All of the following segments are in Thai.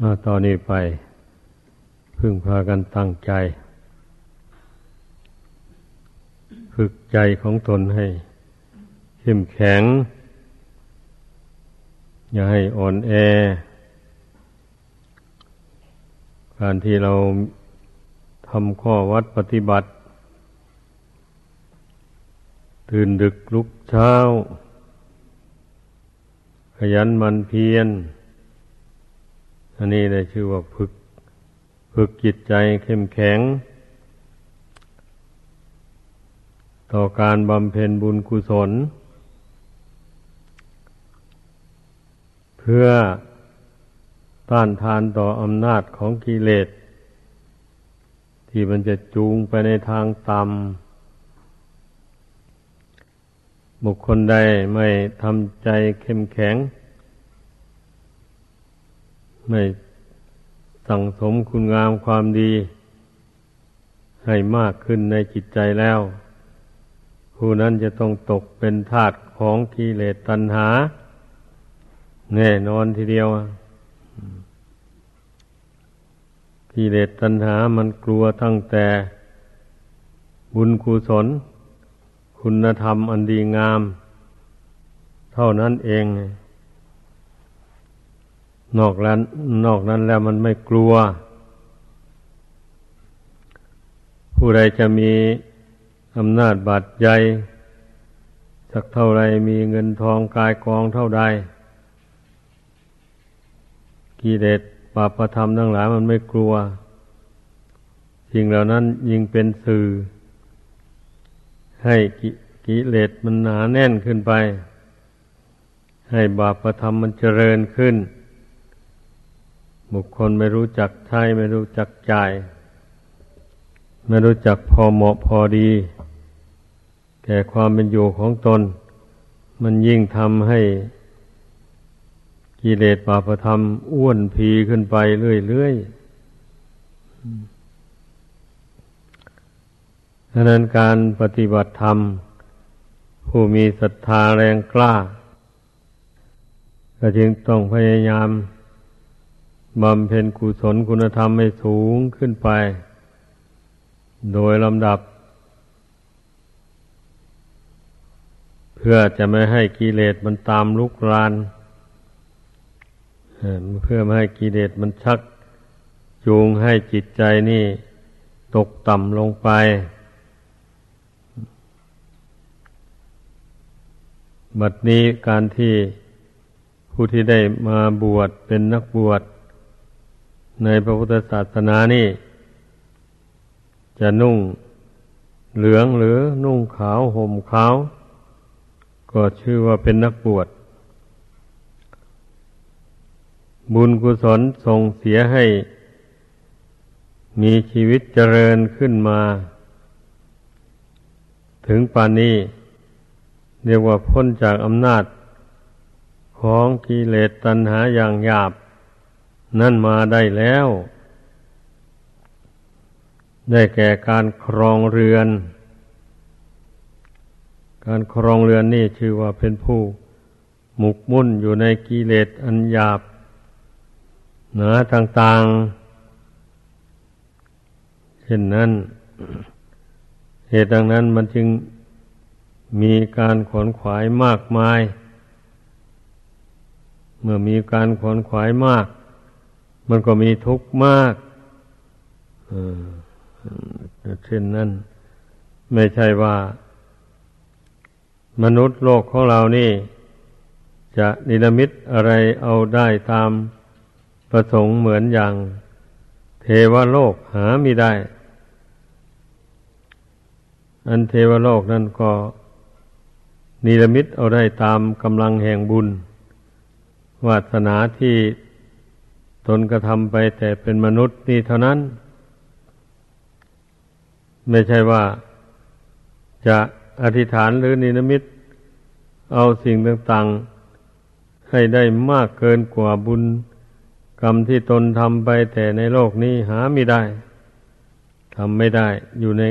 อาตอนนี้ไป พึ่งพากันตั้งใจ ฝึกใจของตนให้ เข้มแข็ง อย่าให้อ่อนแอ การที่เราทำข้อวัดปฏิบัติ ตื่นดึกลุกเช้า ขยันมันเพียร อันนี้ได้ชื่อว่าฝึกฝึกจิตใจเข้มแข็ง ต่อการบำเพ็ญบุญกุศล เพื่อต้านทานต่ออำนาจของกิเลส ที่มันจะจูงไปในทางต่ำบุคคลใดไม่ทำใจเข้มแข็ง ไม่สั่งสมคุณงามความดี ให้มากขึ้นในจิตใจแล้ว ผู้นั้นจะต้องตกเป็นทาสของกิเลสตัณหา แน่นอนทีเดียวกิเลสตัณหามันกลัวตั้งแต่บุญกุศล คุณธรรมอันดีงาม เท่านั้นเอง นอกนั้นนอกนั้นแล้วมันไม่กลัว ผู้ใดจะมีอำนาจบาดใหญ่สักเท่าไรมีเงินทองกายกองเท่าใดกิเลสปาประธรรมทั้งหลายมันไม่กลัวสิ่งเหล่านั้นยิ่งเป็นสื่อ ให้กิเลสมันหนาแน่นขึ้นไป ให้บาปประธรรมมันเจริญขึ้น บุคคลไม่รู้จักใช้ไม่รู้จักจ่าย ไม่รู้จักพอเหมาะพอดี แก่ความเป็นอยู่ของตน มันยิ่งทำให้กิเลสปาปธรรมอ้วนพีขึ้นไปเรื่อยๆดังนั้นการปฏิบัติธรรม ผู้มีศรัทธาแรงกล้า ก็จึงต้องพยายาม บำเพ็ญกุศลคุณธรรมให้สูงขึ้นไป โดยลำดับ เพื่อจะไม่ให้กิเลสมันตามลุกราน เพื่อไม่ให้กิเลสมันชักจูงให้จิตใจนี่ตกต่ำลงไป บัดนี้การที่ผู้ที่ได้มาบวชเป็นนักบวช ในพระพุทธศาสนานี่ จะนุ่งเหลืองหรือนุ่งขาวห่มขาว ก็ชื่อว่าเป็นนักบวช บุญกุศลส่งเสียให้ มีชีวิตเจริญขึ้นมา ถึงปานนี้ เรียกว่าพ้นจากอำนาจของกิเลสตัณหาอย่างหยาบ นั่นมาได้แล้ว ได้แก่การครองเรือน การครองเรือนนี่ชื่อว่าเป็นผู้หมกมุ่นอยู่ในกิเลสอันหยาบหนาต่างๆ เช่นนั้น เหตุดังนั้นมันจึงมีการขวนขวายมากมาย เมื่อมีการขวนขวายมาก มันก็มีทุกข์มากเช่นนั้น ไม่ใช่ว่า มนุษย์โลกของเรานี่ จะนิรมิตอะไรเอาได้ตามประสงค์เหมือนอย่าง เทวโลกหาไม่ได้ อันเทวโลกนั่นก็ นิรมิตเอาได้ตามกำลังแห่งบุญวาสนาที่ ตนกระทำไปแต่เป็นมนุษย์นี่เท่านั้น ไม่ใช่ว่าจะอธิษฐานหรือนินมิต เอาสิ่งต่างๆ ให้ได้มากเกินกว่าบุญกรรมที่ตนทำไปแต่ในโลกนี้หาไม่ได้ทำไม่ได้อยู่ใน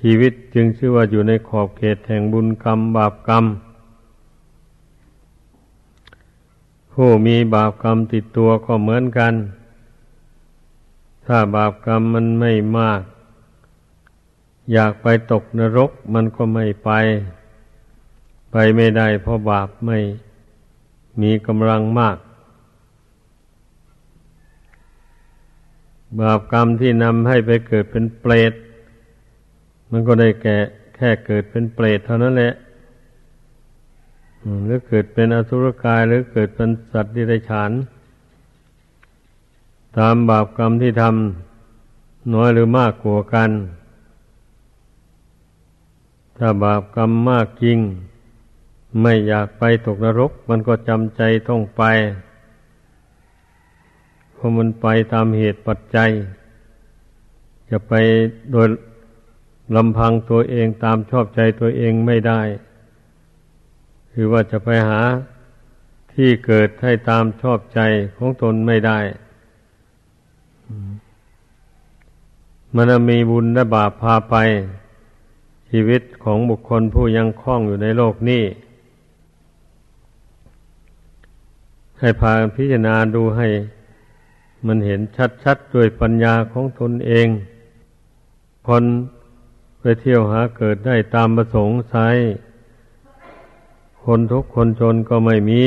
ชีวิตจึงชื่อว่าอยู่ในขอบเขตแห่งบุญกรรมบาปกรรม ผู้มีบาปกรรมติดตัวก็เหมือนกัน ถ้าบาปกรรมมันไม่มาก อยากไปตกนรกมันก็ไม่ไป ไปไม่ได้เพราะบาปไม่มีกำลังมาก บาปกรรมที่นำให้ไปเกิดเป็นเปรต มันก็ได้แก่แค่เกิดเป็นเปรตเท่านั้นแหละ หรือเกิดเป็นอสุรกายหรือเกิดเป็นสัตว์ดิเรกชันตามบาปกรรมที่ทำน้อยหรือมากกว่ากัน ถ้าบาปกรรมมากจริง ไม่อยากไปตกนรก มันก็จำใจต้องไปเพราะมันไปตามเหตุปัจจัย จะไปโดยลำพังตัวเองตามชอบใจตัวเองไม่ได้ คือว่าจะไปหาที่เกิดให้ตามชอบใจของตนไม่ได้มันมีบุญและบาปพาไป ชีวิตของบุคคลผู้ยังคล้องอยู่ในโลกนี้ ให้พาพิจารณาดูให้ มันเห็นชัดๆด้วยปัญญาของตนเอง คนไปเที่ยวหาเกิดได้ตามประสงค์ใช้ คนทุกคนจนก็ไม่มี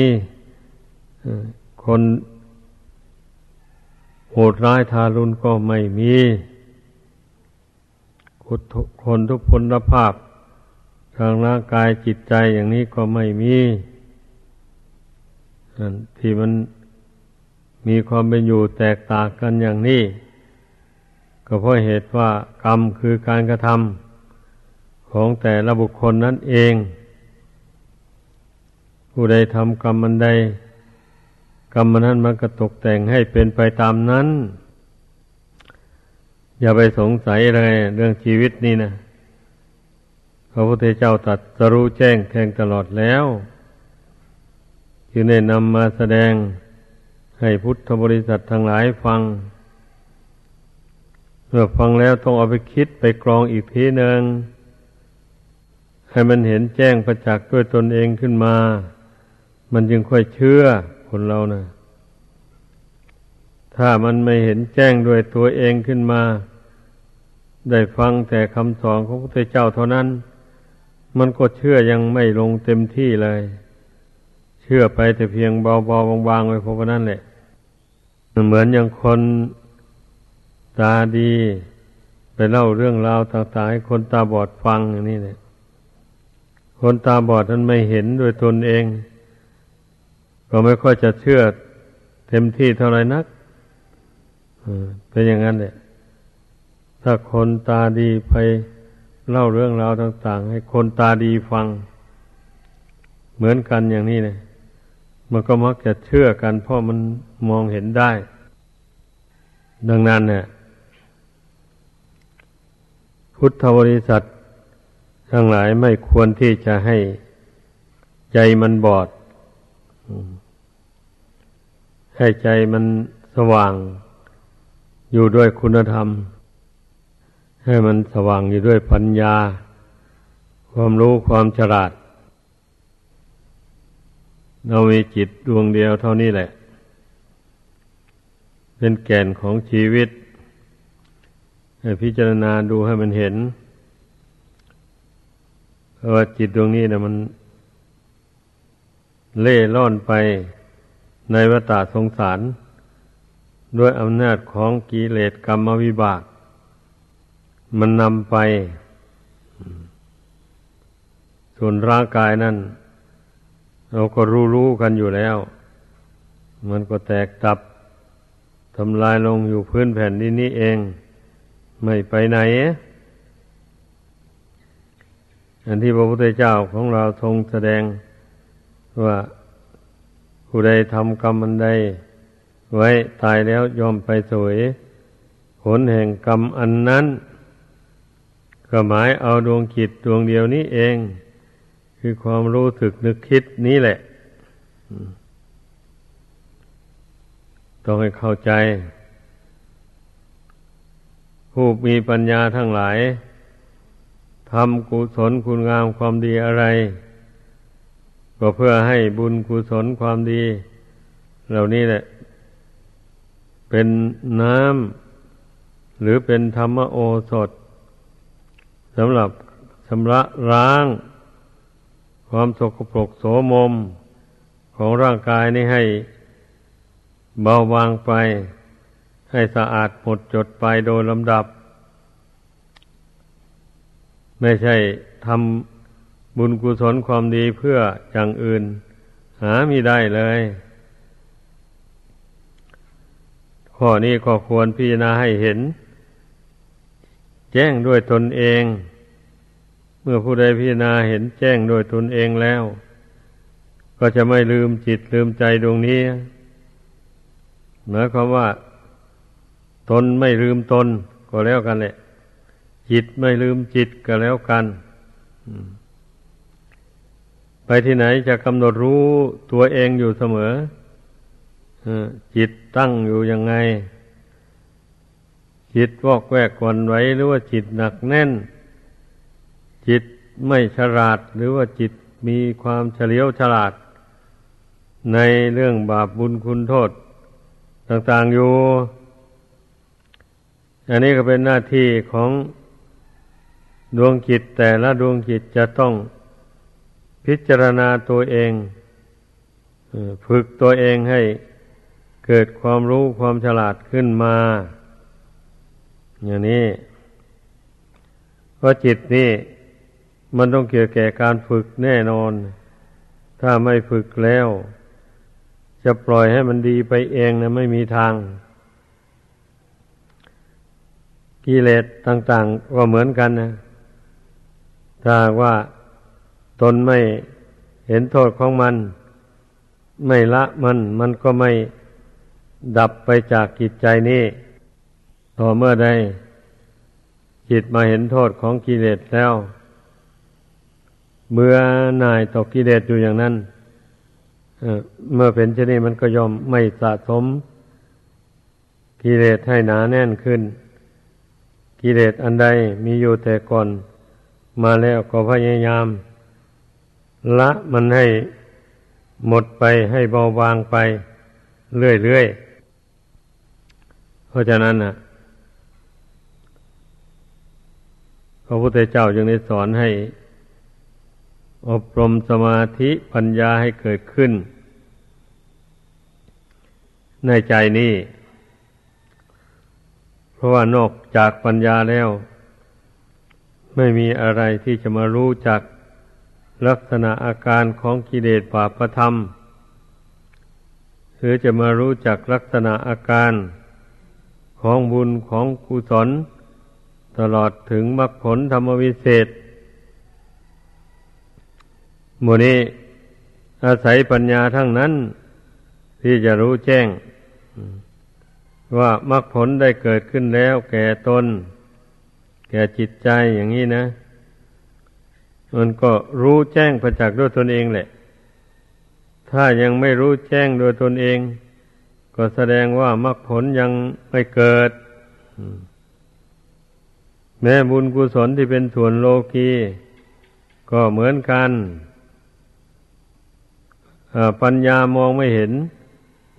คนโหดร้ายทารุณก็ไม่มีคนทุกพลภาพ ทางร่างกายจิตใจอย่างนี้ก็ไม่มีที่มันมีความเป็นอยู่แตกต่างกันอย่างนี้ ก็เพราะเหตุว่ากรรมคือการกระทำของแต่ละบุคคลนั่นเอง ผู้ใดทำกรรมมันใด กรรมนั้นมันก็ตกแต่งให้เป็นไปตามนั้น อย่าไปสงสัยอะไรเรื่องชีวิตนี่นะพระพุทธเจ้าตัดสรู้แจ้งแทงตลอดแล้ว จึงได้นำมาแสดงให้พุทธบริษัททั้งหลายฟังเมื่อฟังแล้วต้องเอาไปคิดไปกรองอีกทีหนึ่งให้มันเห็นแจ้งประจักษ์ด้วยตนเองขึ้นมา มันจึงค่อยเชื่อคนเรานะ ถ้ามันไม่เห็นแจ้งด้วยตัวเองขึ้นมา ได้ฟังแต่คำสอนของพระพุทธเจ้าเท่านั้น มันก็เชื่อยังไม่ลงเต็มที่เลย เชื่อไปแต่เพียงเบาๆบางๆไว้พอนั้นแหละ เหมือนอย่างคนตาดีไปเล่าเรื่องราวต่างๆให้คนตาบอดฟังอย่างนี้เลยคนตาบอดนั้นไม่เห็นด้วยตนเอง ก็ไม่ค่อยจะเชื่อเต็มที่เท่าไรนักเป็นอย่างนั้นเนี่ยถ้าคนตาดีไปเล่าเรื่องราวต่าง ๆ ให้คนตาดีฟัง เหมือนกันอย่างนี้เนี่ยมันก็มักจะเชื่อกันเพราะมันมองเห็นได้ ดังนั้นเนี่ยพุทธบริษัททั้งหลายไม่ควรที่จะให้ใจมันบอด ให้ใจมันสว่าง อยู่ด้วยคุณธรรม ให้มันสว่างอยู่ด้วยปัญญา ความรู้ความฉลาด เรามีจิตดวงเดียวเท่านี้แหละ เป็นแก่นของชีวิต ให้พิจารณาดูให้มันเห็นว่าจิตดวงนี้นะมันเล่ล่อนไป ในวัฏสงสาร ด้วยอำนาจของกิเลสกรรมวิบาก มันนำไป ส่วนร่างกายนั่น เราก็รู้รู้กันอยู่แล้ว มันก็แตกตับทำลายลงอยู่พื้นแผ่นดินนี้เอง ไม่ไปไหน อันที่พระพุทธเจ้าของเราทรงแสดงว่า ผู้ใดทำกรรมอันใด ไว้ตายแล้วยอมไปสวย ผลแห่งกรรมอันนั้น ก็หมายเอาดวงจิตดวงเดียวนี้เอง คือความรู้สึกนึกคิดนี้แหละ ต้องให้เข้าใจ ผู้มีปัญญาทั้งหลายทำกุศลคุณงามความดีอะไร ก็เพื่อให้บุญกุศลความดี เหล่านี้แหละ เป็นน้ำหรือเป็นธรรมโอสถสำหรับชำระล้าง ความสกปรกโสมมของร่างกายนี้ให้เบาบางไป ให้สะอาดหมดจดไปโดยลำดับ ไม่ใช่ทำ บุญกุศลความดีเพื่ออย่างอื่น หามีได้เลยข้อนี้ก็ควรพิจารณาให้เห็น แจ้งด้วยตนเอง เมื่อผู้ใดพิจารณาเห็นแจ้งด้วยตนเองแล้ว ก็จะไม่ลืมจิตลืมใจดวงนี้หมายความว่า ตนไม่ลืมตนก็แล้วกันแหละจิตไม่ลืมจิตก็แล้วกัน ไปที่ไหนจะกำหนดรู้ตัวเองอยู่เสมอจิตตั้งอยู่ยังไง จิตวอกแวกกวนไว้หรือว่าจิตหนักแน่น จิตไม่ฉลาดหรือว่าจิตมีความเฉลียวฉลาด ในเรื่องบาปบุญคุณโทษ ต่างๆอยู่ อันนี้ก็เป็นหน้าที่ของดวงจิตแต่ละดวงจิตจะต้อง พิจารณาตัวเองฝึกตัวเองให้เกิดความรู้ความฉลาดขึ้นมา อย่างนี้เพราะจิตนี่มันต้องเกี่ยวแก่การฝึกแน่นอน ถ้าไม่ฝึกแล้ว จะปล่อยให้มันดีไปเองนะไม่มีทาง กิเลสต่าง ๆ ก็เหมือนกันนะ ถ้าว่า ตนไม่เห็นโทษของมัน ไม่ละมัน มันก็ไม่ดับไปจากจิตใจนี้ต่อเมื่อใดจิตมาเห็นโทษของกิเลสแล้ว เมื่อนายตกกิเลสอยู่อย่างนั้นเมื่อเป็นเช่นนี้มันก็ยอมไม่สะสม กิเลสให้หนาแน่นขึ้น กิเลสอันใดมีอยู่แต่ก่อน มาแล้วก็พยายาม ละมันให้หมดไปให้เบาบางไป เรื่อยๆ เพราะฉะนั้นนะพระพุทธเจ้าจึงได้สอนให้ อบรมสมาธิปัญญาให้เกิดขึ้น ในใจนี้ เพราะว่านอกจากปัญญาแล้ว ไม่มีอะไรที่จะมารู้จัก ลักษณะอาการของกิเลสบาปธรรม หรือจะมารู้จักลักษณะอาการของบุญของกุศล ตลอดถึงมรรคผลธรรมวิเศษหมู่นี้อาศัยปัญญาทั้งนั้น ที่จะรู้แจ้ง ว่ามรรคผลได้เกิดขึ้นแล้ว แก่ตน แก่จิตใจอย่างนี้นะ มันก็รู้แจ้งประจักษ์ด้วยตนเองแหละ ถ้ายังไม่รู้แจ้งโดยตนเอง ก็แสดงว่ามรรคผลยังไม่เกิด แม้บุญกุศลที่เป็นส่วนโลกีก็เหมือนกันปัญญามองไม่เห็น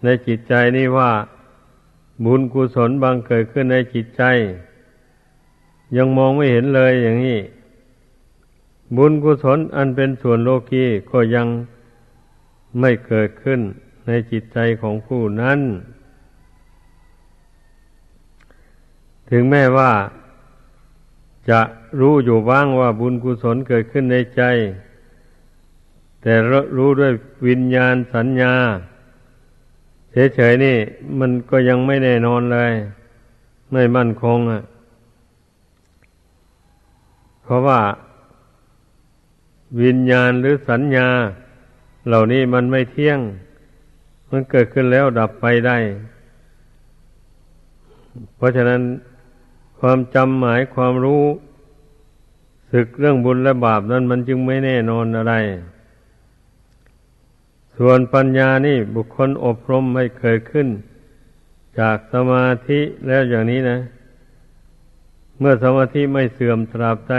ในจิตใจนี่ว่า บุญกุศลบางเกิดขึ้นในจิตใจ ยังมองไม่เห็นเลยอย่างนี้ บุญกุศลอันเป็นส่วนโลกีก็ยังไม่เกิดขึ้นในจิตใจของผู้นั้น ถึงแม้ว่าจะรู้อยู่บ้างว่าบุญกุศลเกิดขึ้นในใจ แต่รู้ด้วยวิญญาณสัญญา เฉยๆนี่มันก็ยังไม่แน่นอนเลย ไม่มั่นคงอะ เพราะว่า วิญญาณหรือสัญญา เหล่านี้มันไม่เที่ยง มันเกิดขึ้นแล้วดับไปได้ เพราะฉะนั้นความจำหมายความรู้ศึกเรื่องบุญและบาปนั้นมันจึงไม่แน่นอนอะไร ส่วนปัญญานี่บุคคลอบรมไม่เคยขึ้น จากสมาธิแล้วอย่างนี้นะ เมื่อสมาธิไม่เสื่อมตราบใด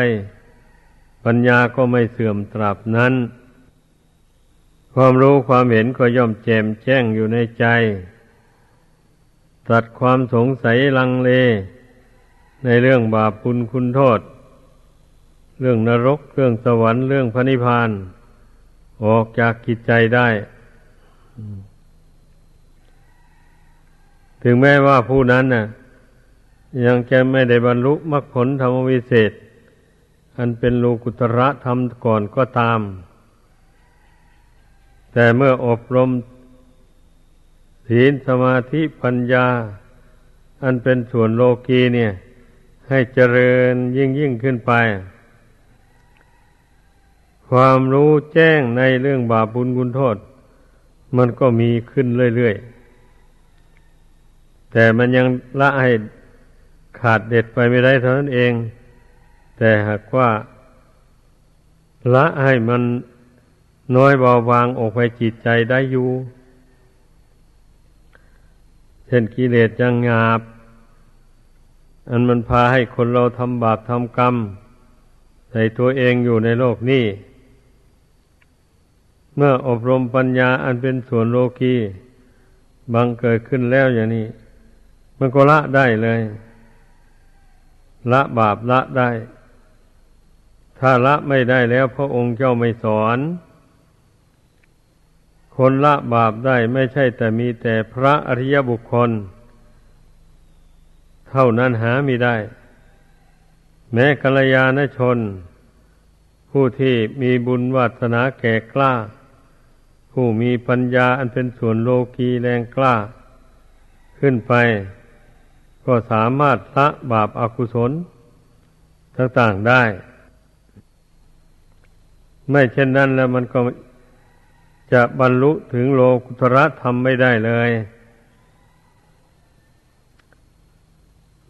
ปัญญาก็ไม่เสื่อมตราบนั้น ความรู้ความเห็นก็ย่อมแจ่มแจ้งอยู่ในใจ ตัดความสงสัยลังเล ในเรื่องบาปคุณคุณโทษ เรื่องนรก เรื่องสวรรค์ เรื่องพระนิพพาน ออกจากกิจใจได้ ถึงแม้ว่าผู้นั้นน่ะ ยังจะไม่ได้บรรลุมรรคผลธรรมวิเศษ อันเป็นโลกุตระธรรมก่อนก็ตาม แต่เมื่ออบรมศีลสมาธิปัญญา อันเป็นส่วนโลกีเนี่ย ให้เจริญยิ่งยิ่งขึ้นไป ความรู้แจ้งในเรื่องบาปบุญกุญโทษ มันก็มีขึ้นเรื่อยๆ แต่มันยังละให้ขาดเด็ดไปไม่ได้เท่านั้นเอง แต่หากว่า ละให้มันน้อยเบาบางออกไปจิตใจได้อยู่ เช่นกิเลสยังงาบ อันมันพาให้คนเราทำบาปทำกรรม ใส่ตัวเองอยู่ในโลกนี้ เมื่ออบรมปัญญาอันเป็นส่วนโลกีบังเกิดขึ้นแล้วอย่างนี้ มันก็ละได้เลย ละบาปละได้ ถ้าละไม่ได้แล้วพระองค์เจ้าไม่สอน คนละบาปได้ไม่ใช่แต่มีแต่พระอริยบุคคล เท่านั้นหาไม่ได้ แม้กัลยาณชน ผู้ที่มีบุญวาสนาแก่กล้า ผู้มีปัญญาอันเป็นส่วนโลกีแรงกล้า ขึ้นไป ก็สามารถละบาปอากุศลต่างๆได้ ไม่เช่นนั้นแล้วมันก็จะบรรลุถึงโลกุตระธรรมไม่ได้เลย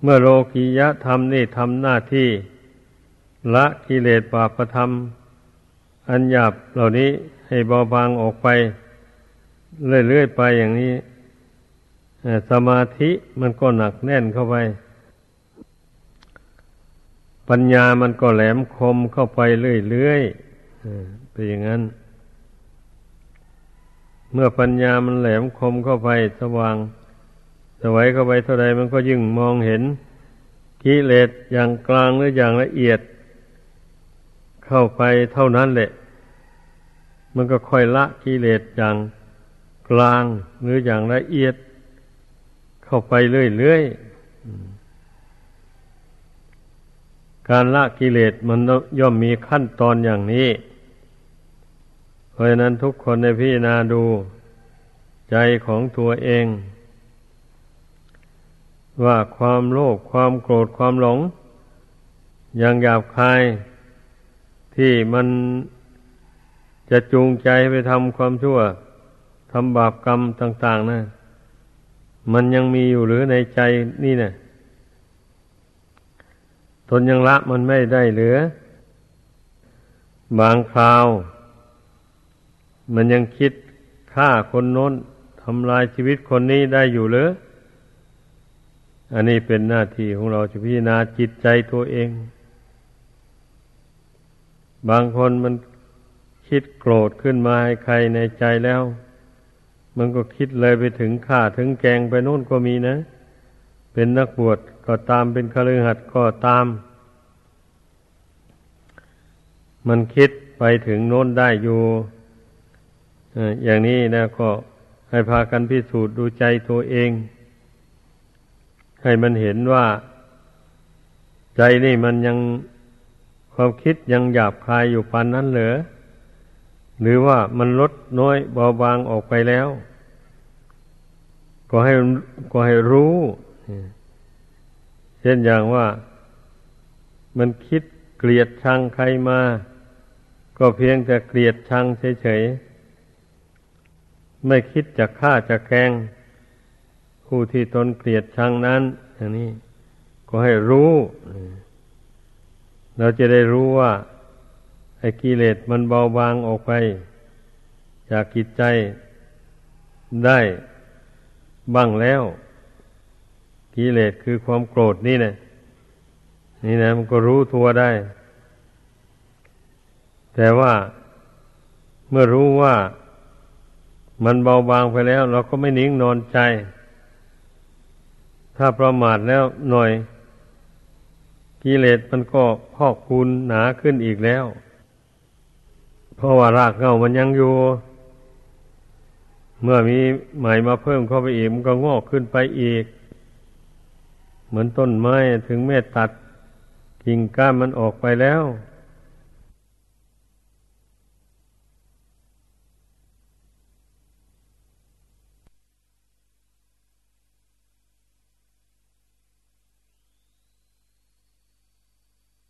เมื่อโลกียะธรรมนี่ทำหน้าที่ ละกิเลสบาปธรรม อันหยาบเหล่านี้ให้เบาบางออกไป เรื่อยๆไปอย่างนี้สมาธิมันก็หนักแน่นเข้าไป ปัญญามันก็แหลมคมเข้าไปเรื่อยๆ เป็นอย่างนั้น เมื่อปัญญามันแหลมคมเข้าไปสว่างสวัยเข้าไปเท่าใดมันก็ยิ่งมองเห็นกิเลสอย่างกลางหรืออย่างละเอียด เข้าไปเท่านั้นแหละ มันก็ค่อยละกิเลสอย่างกลางหรืออย่างละเอียด เข้าไปเรื่อยๆการละกิเลสมันย่อมมีขั้นตอนอย่างนี้ เพราะฉะนั้นทุกคนในพิจารณาดูใจของตัวเอง ว่าความโลภความโกรธความหลง อย่างหยาบคายที่มันจะจูงใจไปทำความชั่วทำบาปกรรมต่าง ๆนะมันยังมีอยู่หรือในใจนี่นะตนยังละมันไม่ได้เหลือ บางคราว มันยังคิดฆ่าคนโน้นทำลายชีวิตคนนี้ได้อยู่หรือ อันนี้เป็นหน้าที่ของเราจะพิจารณาจิตใจตัวเอง บางคนมันคิดโกรธขึ้นมาให้ใครในใจแล้ว มันก็คิดเลยไปถึงฆ่าถึงแกงไปโน่นก็มีนะ เป็นนักบวชก็ตามเป็นคฤหัสถ์ก็ตาม มันคิดไปถึงโน้นได้อยู่ อย่างนี้นะก็ให้พากันพิสูจน์ดูใจตัวเอง ให้มันเห็นว่า ใจนี่มันยังความคิดยังหยาบคายอยู่ปานนั้นเหรอหรือว่ามันลดน้อยเบาบางออกไปแล้ว ก็ให้ก็ให้รู้เช่นอย่างว่า มันคิดเกลียดชังใครมา ก็เพียงแต่เกลียดชังเฉยๆ ไม่คิดจะฆ่าจะแกงผู้ที่ตนเกลียดชังนั้นอย่างนี้ก็ให้รู้ เราจะได้รู้ว่าไอ้กิเลสมันเบาบางออกไป จากกิจใจได้บ้างแล้ว กิเลสคือความโกรธนี่นะนี่นะมันก็รู้ทัวได้ แต่ว่าเมื่อรู้ว่า มันเบาบางไปแล้ว เราก็ไม่นิ่งนอนใจ ถ้าประมาทแล้วหน่อยกิเลสมันก็พอกคูณหนาขึ้นอีกแล้ว เพราะว่ารากเงามันยังอยู่ เมื่อมีใหม่มาเพิ่มเข้าไปอีกมันก็งอกขึ้นไปอีก เหมือนต้นไม้ถึงแม่ตัดกิ่งก้านมันออกไปแล้ว